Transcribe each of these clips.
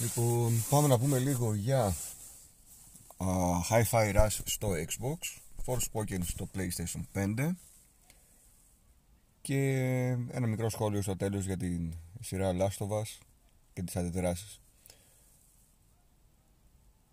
Λοιπόν, πάμε να πούμε λίγο για uh, Hi-Fi Rush στο Xbox, Forspoken στο PlayStation 5 και ένα μικρό σχόλιο στο τέλος για την σειρά Last of Us και τις αντιδράσεις.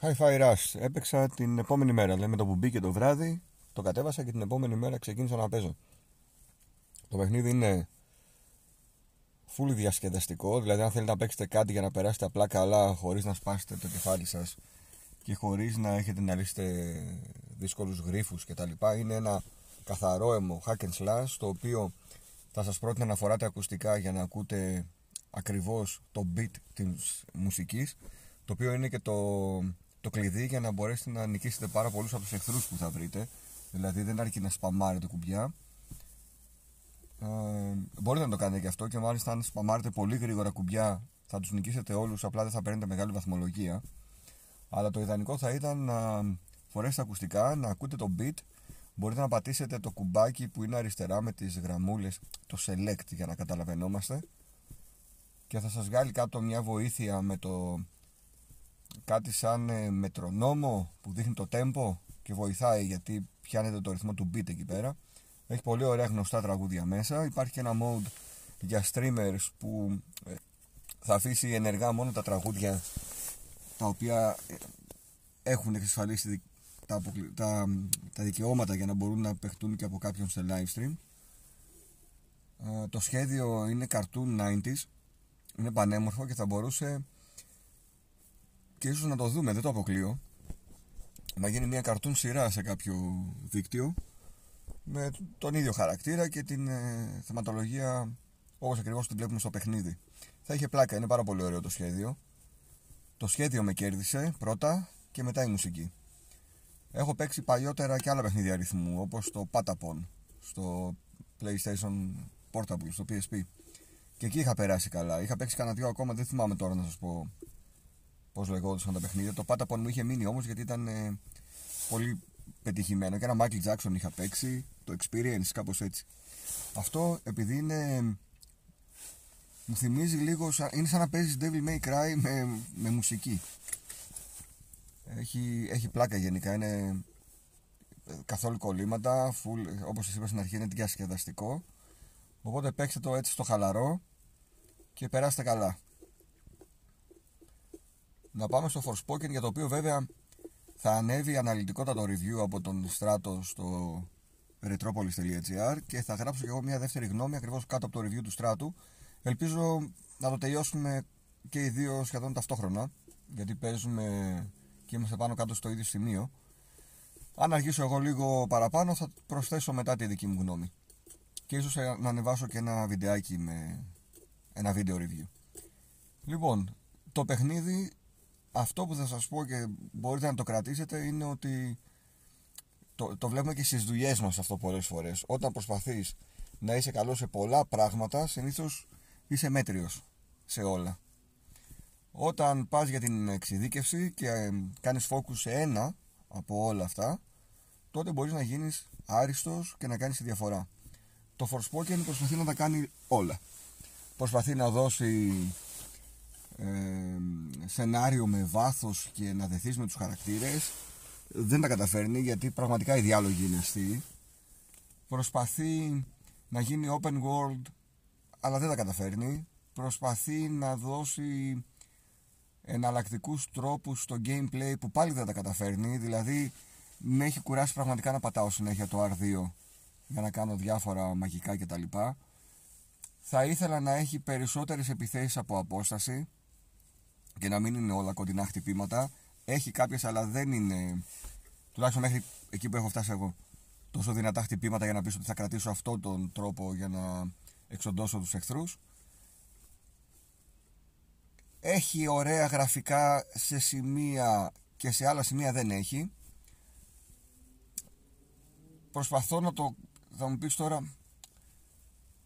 Hi-Fi Rush έπαιξα την επόμενη μέρα, δηλαδή με το που μπήκε το βράδυ το κατέβασα και την επόμενη μέρα ξεκίνησα να παίζω. Το παιχνίδι είναι full διασκεδαστικό, δηλαδή αν θέλετε να παίξετε κάτι για να περάσετε απλά καλά χωρίς να σπάσετε το κεφάλι σας και χωρίς να έχετε να λύσετε δύσκολους γρίφους κτλ. Είναι ένα καθαρό αιμο hack and slash το οποίο θα σας πρότεινα να φοράτε ακουστικά για να ακούτε ακριβώς το beat της μουσικής το οποίο είναι και το, το κλειδί για να μπορέσετε να νικήσετε πάρα πολλούς από τους εχθρούς που θα βρείτε δηλαδή δεν αρκεί να σπαμάρετε κουμπιά ε, μπορείτε να το κάνετε και αυτό και μάλιστα αν σπαμάρετε πολύ γρήγορα κουμπιά θα τους νικήσετε όλους απλά δεν θα παίρνετε μεγάλη βαθμολογία. Αλλά το ιδανικό θα ήταν να φορέσετε ακουστικά, να ακούτε το beat μπορείτε να πατήσετε το κουμπάκι που είναι αριστερά με τις γραμμούλες το select για να καταλαβαίνόμαστε. Και θα σας βγάλει κάτω μια βοήθεια με το κάτι σαν ε, μετρονόμο που δείχνει το tempo και βοηθάει γιατί πιάνετε το ρυθμό του beat εκεί πέρα έχει πολύ ωραία γνωστά τραγούδια μέσα. Υπάρχει και ένα mode για streamers που ε, θα αφήσει ενεργά μόνο τα τραγούδια τα οποία ε, έχουν εξασφαλίσει τα, τα, τα δικαιώματα για να μπορούν να παιχτούν και από κάποιον σε live stream. Ε, το σχέδιο είναι cartoon 90s, είναι πανέμορφο και θα μπορούσε και ίσως να το δούμε, δεν το αποκλείω, να γίνει μια cartoon σειρά σε κάποιο δίκτυο με τον ίδιο χαρακτήρα και την ε, θεματολογία όπως ακριβώς την βλέπουμε στο παιχνίδι. Θα είχε πλάκα, είναι πάρα πολύ ωραίο το σχέδιο. Το σχέδιο με κέρδισε πρώτα και μετά η μουσική. Έχω παίξει παλιότερα και άλλα παιχνίδια αριθμού όπως το Patapon στο PlayStation Portable, στο PSP. Και εκεί είχα περάσει καλά. Είχα παίξει κανένα δυο ακόμα, δεν θυμάμαι τώρα να σας πω πώς λεγόντουσαν τα παιχνίδια. Το Patapon μου είχε μείνει όμως γιατί ήταν ε, πολύ πετυχημένο και ένα Michael Jackson είχα παίξει το experience κάπως έτσι. Αυτό επειδή είναι μου θυμίζει λίγο είναι σαν να παίζεις Devil May Cry με, με μουσική. Έχει, έχει πλάκα γενικά είναι ε, καθόλου κολλήματα full, όπως σας είπα στην αρχή είναι διασκεδαστικό. Οπότε παίξτε το έτσι στο χαλαρό και περάστε καλά. Να πάμε στο Forspoken για το οποίο βέβαια θα ανέβει αναλυτικότατο review από τον Στράτο στο retropolis.gr και θα γράψω και εγώ μια δεύτερη γνώμη ακριβώς κάτω από το review του Στράτου. Ελπίζω να το τελειώσουμε και οι δύο σχεδόν ταυτόχρονα γιατί παίζουμε και είμαστε πάνω κάτω στο ίδιο σημείο. Αν αργήσω εγώ λίγο παραπάνω θα προσθέσω μετά τη δική μου γνώμη. Και ίσως να ανεβάσω και ένα βιντεάκι με ένα βίντεο review. Λοιπόν, το παιχνίδι αυτό που θα σας πω και μπορείτε να το κρατήσετε είναι ότι το, το βλέπουμε και στις δουλειές μας αυτό πολλές φορές. Όταν προσπαθείς να είσαι καλός σε πολλά πράγματα συνήθως είσαι μέτριος σε όλα. Όταν πας για την εξειδίκευση και ε, κάνεις focus σε ένα από όλα αυτά τότε μπορείς να γίνεις άριστος και να κάνεις τη διαφορά. Το Forspoken προσπαθεί να τα κάνει όλα. Προσπαθεί να δώσει σενάριο με βάθος και να δεθείς με τους χαρακτήρες δεν τα καταφέρνει γιατί πραγματικά οι διάλογοι είναι αστείοι. Προσπαθεί να γίνει open world αλλά δεν τα καταφέρνει. Προσπαθεί να δώσει εναλλακτικούς τρόπους στο gameplay που πάλι δεν τα καταφέρνει. Δηλαδή με έχει κουράσει πραγματικά να πατάω συνέχεια το R2 για να κάνω διάφορα μαγικά κτλ θα ήθελα να έχει περισσότερες επιθέσεις από απόσταση και να μην είναι όλα κοντινά χτυπήματα. Έχει κάποιες, αλλά δεν είναι. Τουλάχιστον μέχρι εκεί που έχω φτάσει εγώ. Τόσο δυνατά χτυπήματα για να πεις ότι θα κρατήσω αυτόν τον τρόπο για να εξοντώσω τους εχθρούς. Έχει ωραία γραφικά σε σημεία και σε άλλα σημεία δεν έχει. Προσπαθώ να το. Θα μου πεις τώρα.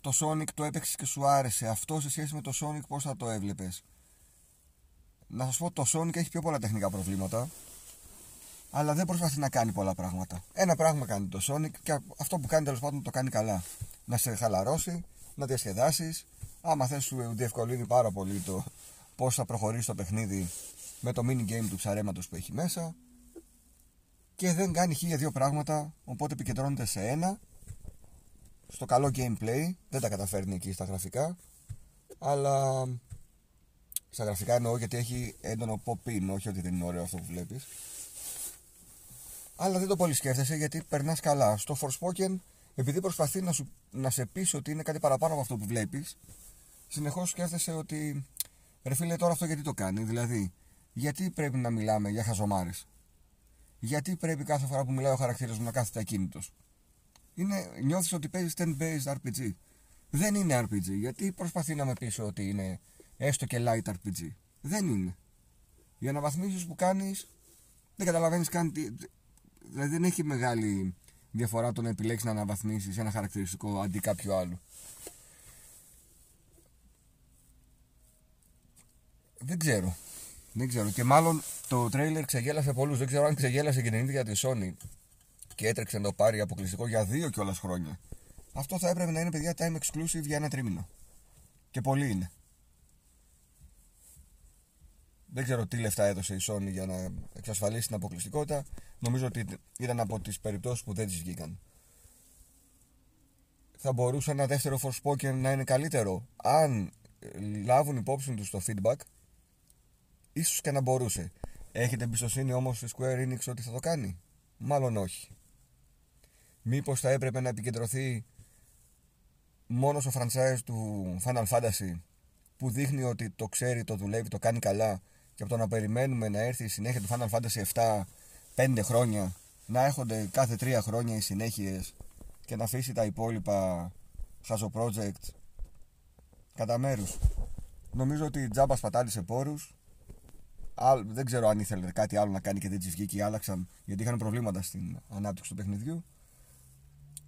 Το Sonic το έπαιξες και σου άρεσε. Αυτό σε σχέση με το Sonic πώς θα το έβλεπες; Να σας πω το Sonic έχει πιο πολλά τεχνικά προβλήματα αλλά δεν προσπαθεί να κάνει πολλά πράγματα. Ένα πράγμα κάνει το Sonic και αυτό που κάνει τέλος πάντων το κάνει καλά. Να σε χαλαρώσει, να διασκεδάσεις. Άμα θες σου διευκολύνει πάρα πολύ το, πώς θα προχωρήσει το παιχνίδι με το mini game του ψαρέματος που έχει μέσα και δεν κάνει χίλια δύο πράγματα οπότε επικεντρώνεται σε ένα στο καλό gameplay δεν τα καταφέρνει εκεί στα γραφικά αλλά στα γραφικά εννοώ γιατί έχει έντονο pop-in όχι ότι δεν είναι ωραίο αυτό που βλέπεις αλλά δεν το πολύ σκέφτεσαι γιατί περνάς καλά στο Forspoken επειδή προσπαθεί να, σου, να σε πείσει ότι είναι κάτι παραπάνω από αυτό που βλέπεις συνεχώς σκέφτεσαι ότι ρε φίλε τώρα αυτό γιατί το κάνει δηλαδή γιατί πρέπει να μιλάμε για χαζομάρες; Γιατί πρέπει κάθε φορά που μιλάει ο χαρακτήρας μου να κάθεται ακίνητος; Νιώθεις ότι παίζεις 10-based RPG. Δεν είναι RPG. Γιατί προσπαθεί να με πει ότι είναι έστω και light RPG. Δεν είναι. Οι αναβαθμίσει που κάνεις δεν καταλαβαίνεις καν. Τι... Δηλαδή δεν έχει μεγάλη διαφορά το να επιλέξεις να αναβαθμίσεις ένα χαρακτηριστικό αντί κάποιου άλλου. Δεν ξέρω. Δεν ξέρω. Και μάλλον το τρέιλερ ξεγέλασε πολλούς. Δεν ξέρω αν ξεγέλασε και την ίδια τη Sony. Και έτρεξε να το πάρει αποκλειστικό για δύο κιόλας χρόνια. Αυτό θα έπρεπε να είναι παιδιά time exclusive για ένα τρίμηνο. Και πολύ είναι. Δεν ξέρω τι λεφτά έδωσε η Sony για να εξασφαλίσει την αποκλειστικότητα. Νομίζω ότι ήταν από τις περιπτώσεις που δεν τη βγήκαν. Θα μπορούσε ένα δεύτερο Forspoken να είναι καλύτερο αν λάβουν υπόψη τους το feedback ίσως και να μπορούσε. Έχετε εμπιστοσύνη όμως στη Square Enix ότι θα το κάνει; Μάλλον όχι. Μήπως θα έπρεπε να επικεντρωθεί μόνο στο franchise του Final Fantasy που δείχνει ότι το ξέρει, το δουλεύει, το κάνει καλά και από το να περιμένουμε να έρθει η συνέχεια του Final Fantasy 7 5 χρόνια να έχονται κάθε 3 χρόνια οι συνέχειες και να αφήσει τα υπόλοιπα χαζο project κατά μέρους. Νομίζω ότι τζάμπα σπατάλησε πόρους δεν ξέρω αν ήθελε κάτι άλλο να κάνει και δεν της βγήκε ή άλλαξαν γιατί είχαν προβλήματα στην ανάπτυξη του παιχνιδιού.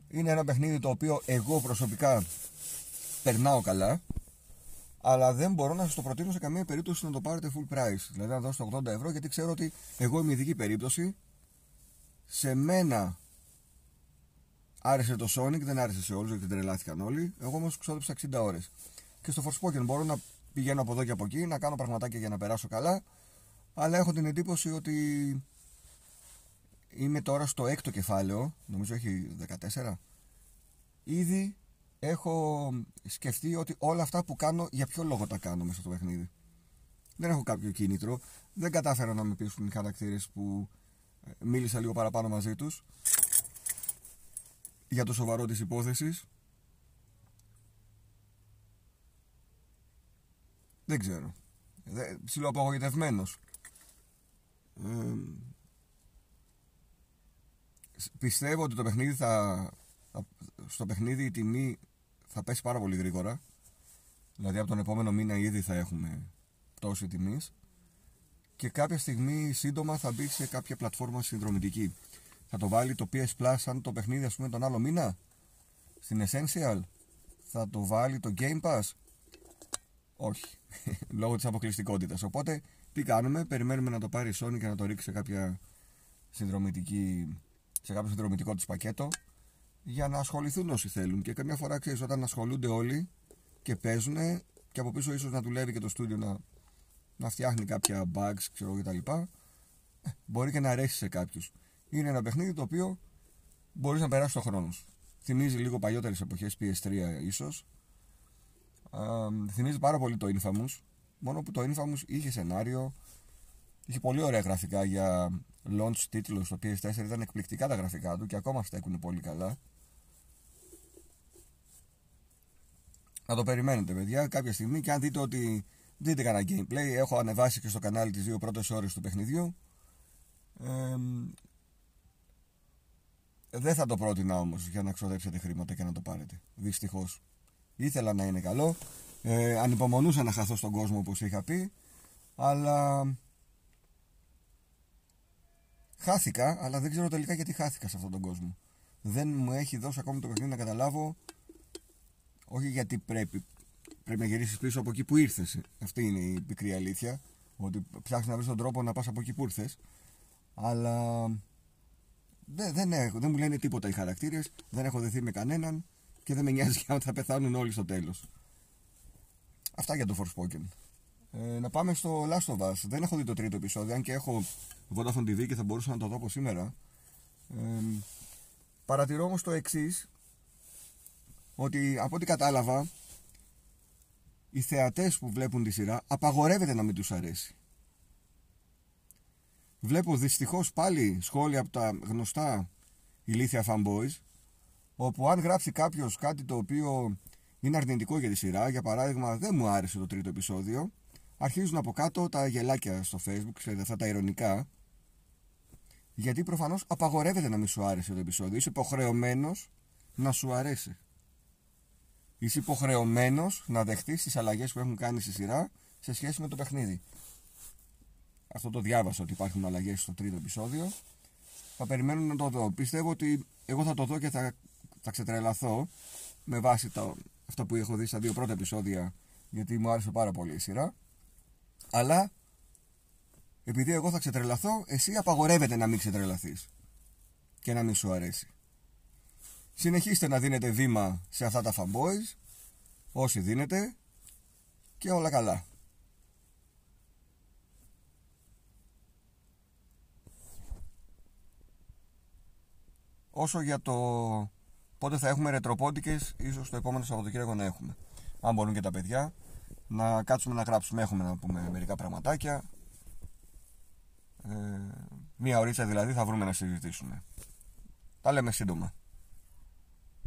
Είναι ένα παιχνίδι το οποίο εγώ προσωπικά περνάω καλά, αλλά δεν μπορώ να σας το προτείνω σε καμία περίπτωση να το πάρετε full price. Δηλαδή να δώσετε 80 ευρώ, γιατί ξέρω ότι εγώ είμαι ειδική περίπτωση. Σε μένα άρεσε το Sonic, δεν άρεσε σε όλους γιατί τρελάθηκαν όλοι. Εγώ όμως ξόδεψα 60 ώρες. Και στο Forspoken μπορώ να πηγαίνω από εδώ και από εκεί, να κάνω πραγματάκια για να περάσω καλά αλλά έχω την εντύπωση ότι είμαι τώρα στο έκτο κεφάλαιο, νομίζω έχει 14. Ήδη έχω σκεφτεί ότι όλα αυτά που κάνω, για ποιο λόγο τα κάνω μέσα στο παιχνίδι. Δεν έχω κάποιο κίνητρο. Δεν κατάφερα να με πείσουν οι χαρακτήρες που ε, μίλησα λίγο παραπάνω μαζί τους για το σοβαρό της υπόθεσης. Δεν ξέρω. Ψιλοαπογοητευμένος πιστεύω ότι το παιχνίδι θα, στο παιχνίδι η τιμή θα πέσει πάρα πολύ γρήγορα. Δηλαδή από τον επόμενο μήνα ήδη θα έχουμε πτώση τιμή. Και κάποια στιγμή σύντομα θα μπει σε κάποια πλατφόρμα συνδρομητική. Θα το βάλει το PS Plus αν το παιχνίδι ας πούμε τον άλλο μήνα; Στην Essential; Θα το βάλει το Game Pass; Όχι. Λόγω της αποκλειστικότητας. Οπότε τι κάνουμε, περιμένουμε να το πάρει η Sony και να το ρίξει σε κάποια συνδρομητική, σε κάποιο συνδρομητικό της πακέτο για να ασχοληθούν όσοι θέλουν. Και καμιά φορά ξέρεις, όταν ασχολούνται όλοι και παίζουν και από πίσω ίσως να δουλεύει και το στούντιο να, να φτιάχνει κάποια bugs ξέρω κτλ. Ε, μπορεί και να αρέσει σε κάποιους. Είναι ένα παιχνίδι το οποίο μπορείς να περάσεις το χρόνο σου. Θυμίζει λίγο παλιότερες εποχές PS3 ίσως. θυμίζει πάρα πολύ το Infamous Μόνο που το Infamous είχε σενάριο, είχε πολύ ωραία γραφικά για launch τίτλο στο PS4, ήταν εκπληκτικά τα γραφικά του και ακόμα στέκουν πολύ καλά. Να το περιμένετε παιδιά κάποια στιγμή και αν δείτε ότι δείτε κανένα gameplay, έχω ανεβάσει και στο κανάλι τις δύο πρώτες ώρες του παιχνιδιού. δεν θα το πρότεινα όμως για να ξοδέψετε χρήματα και να το πάρετε. Δυστυχώς. Ήθελα να είναι καλό, ε, ανυπομονούσα να χαθώ στον κόσμο όπως είχα πει αλλά χάθηκα αλλά δεν ξέρω τελικά γιατί χάθηκα σε αυτόν τον κόσμο δεν μου έχει δώσει ακόμη το παιχνίδι να καταλάβω όχι γιατί πρέπει πρέπει να γυρίσεις πίσω από εκεί που ήρθες. Αυτή είναι η πικρή αλήθεια. Ότι ψάχνεις να βρεις τον τρόπο να πας από εκεί που ήρθες. Αλλά δεν, δεν, έχω, δεν μου λένε τίποτα οι χαρακτήρες. Δεν έχω δεθεί με κανέναν και δεν με νοιάζει για ότι θα πεθάνουν όλοι στο τέλος. Αυτά για το Forspoken. Ε, να πάμε στο Last of Us. Δεν έχω δει το τρίτο επεισόδιο, αν και έχω Vodafone TV και θα μπορούσα να το δω από σήμερα. Ε, παρατηρώ όμως το εξής ότι από ό,τι κατάλαβα οι θεατές που βλέπουν τη σειρά απαγορεύεται να μην τους αρέσει. Βλέπω δυστυχώς πάλι σχόλια από τα γνωστά ηλίθια fanboys όπου αν γράψει κάποιος κάτι το οποίο είναι αρνητικό για τη σειρά, για παράδειγμα δεν μου άρεσε το τρίτο επεισόδιο, αρχίζουν από κάτω τα γελάκια στο facebook, ξέρετε αυτά τα ηρωνικά, γιατί προφανώς απαγορεύεται να μην σου άρεσε το επεισόδιο, είσαι υποχρεωμένος να σου αρέσει. Είσαι υποχρεωμένος να δεχτείς τις αλλαγές που έχουν κάνει στη σειρά σε σχέση με το παιχνίδι. Αυτό το διάβασα ότι υπάρχουν αλλαγές στο τρίτο επεισόδιο. Θα περιμένω να το δω. Πιστεύω ότι εγώ θα το δω και θα, θα ξετρελαθώ με βάση το, αυτό που έχω δει στα δύο πρώτα επεισόδια γιατί μου άρεσε πάρα πολύ η σειρά. Αλλά επειδή εγώ θα ξετρελαθώ, εσύ απαγορεύεται να μην ξετρελαθείς και να μην σου αρέσει. Συνεχίστε να δίνετε βήμα σε αυτά τα fanboys, όσοι δίνετε και όλα καλά. Όσο για το πότε θα έχουμε ρετροπόντικες, ίσως το επόμενο Σαββατοκύριακο να έχουμε. Αν μπορούν και τα παιδιά, να κάτσουμε να γράψουμε, έχουμε να πούμε μερικά πραγματάκια. Ε, μία ωρίτσα δηλαδή θα βρούμε να συζητήσουμε. Τα λέμε σύντομα.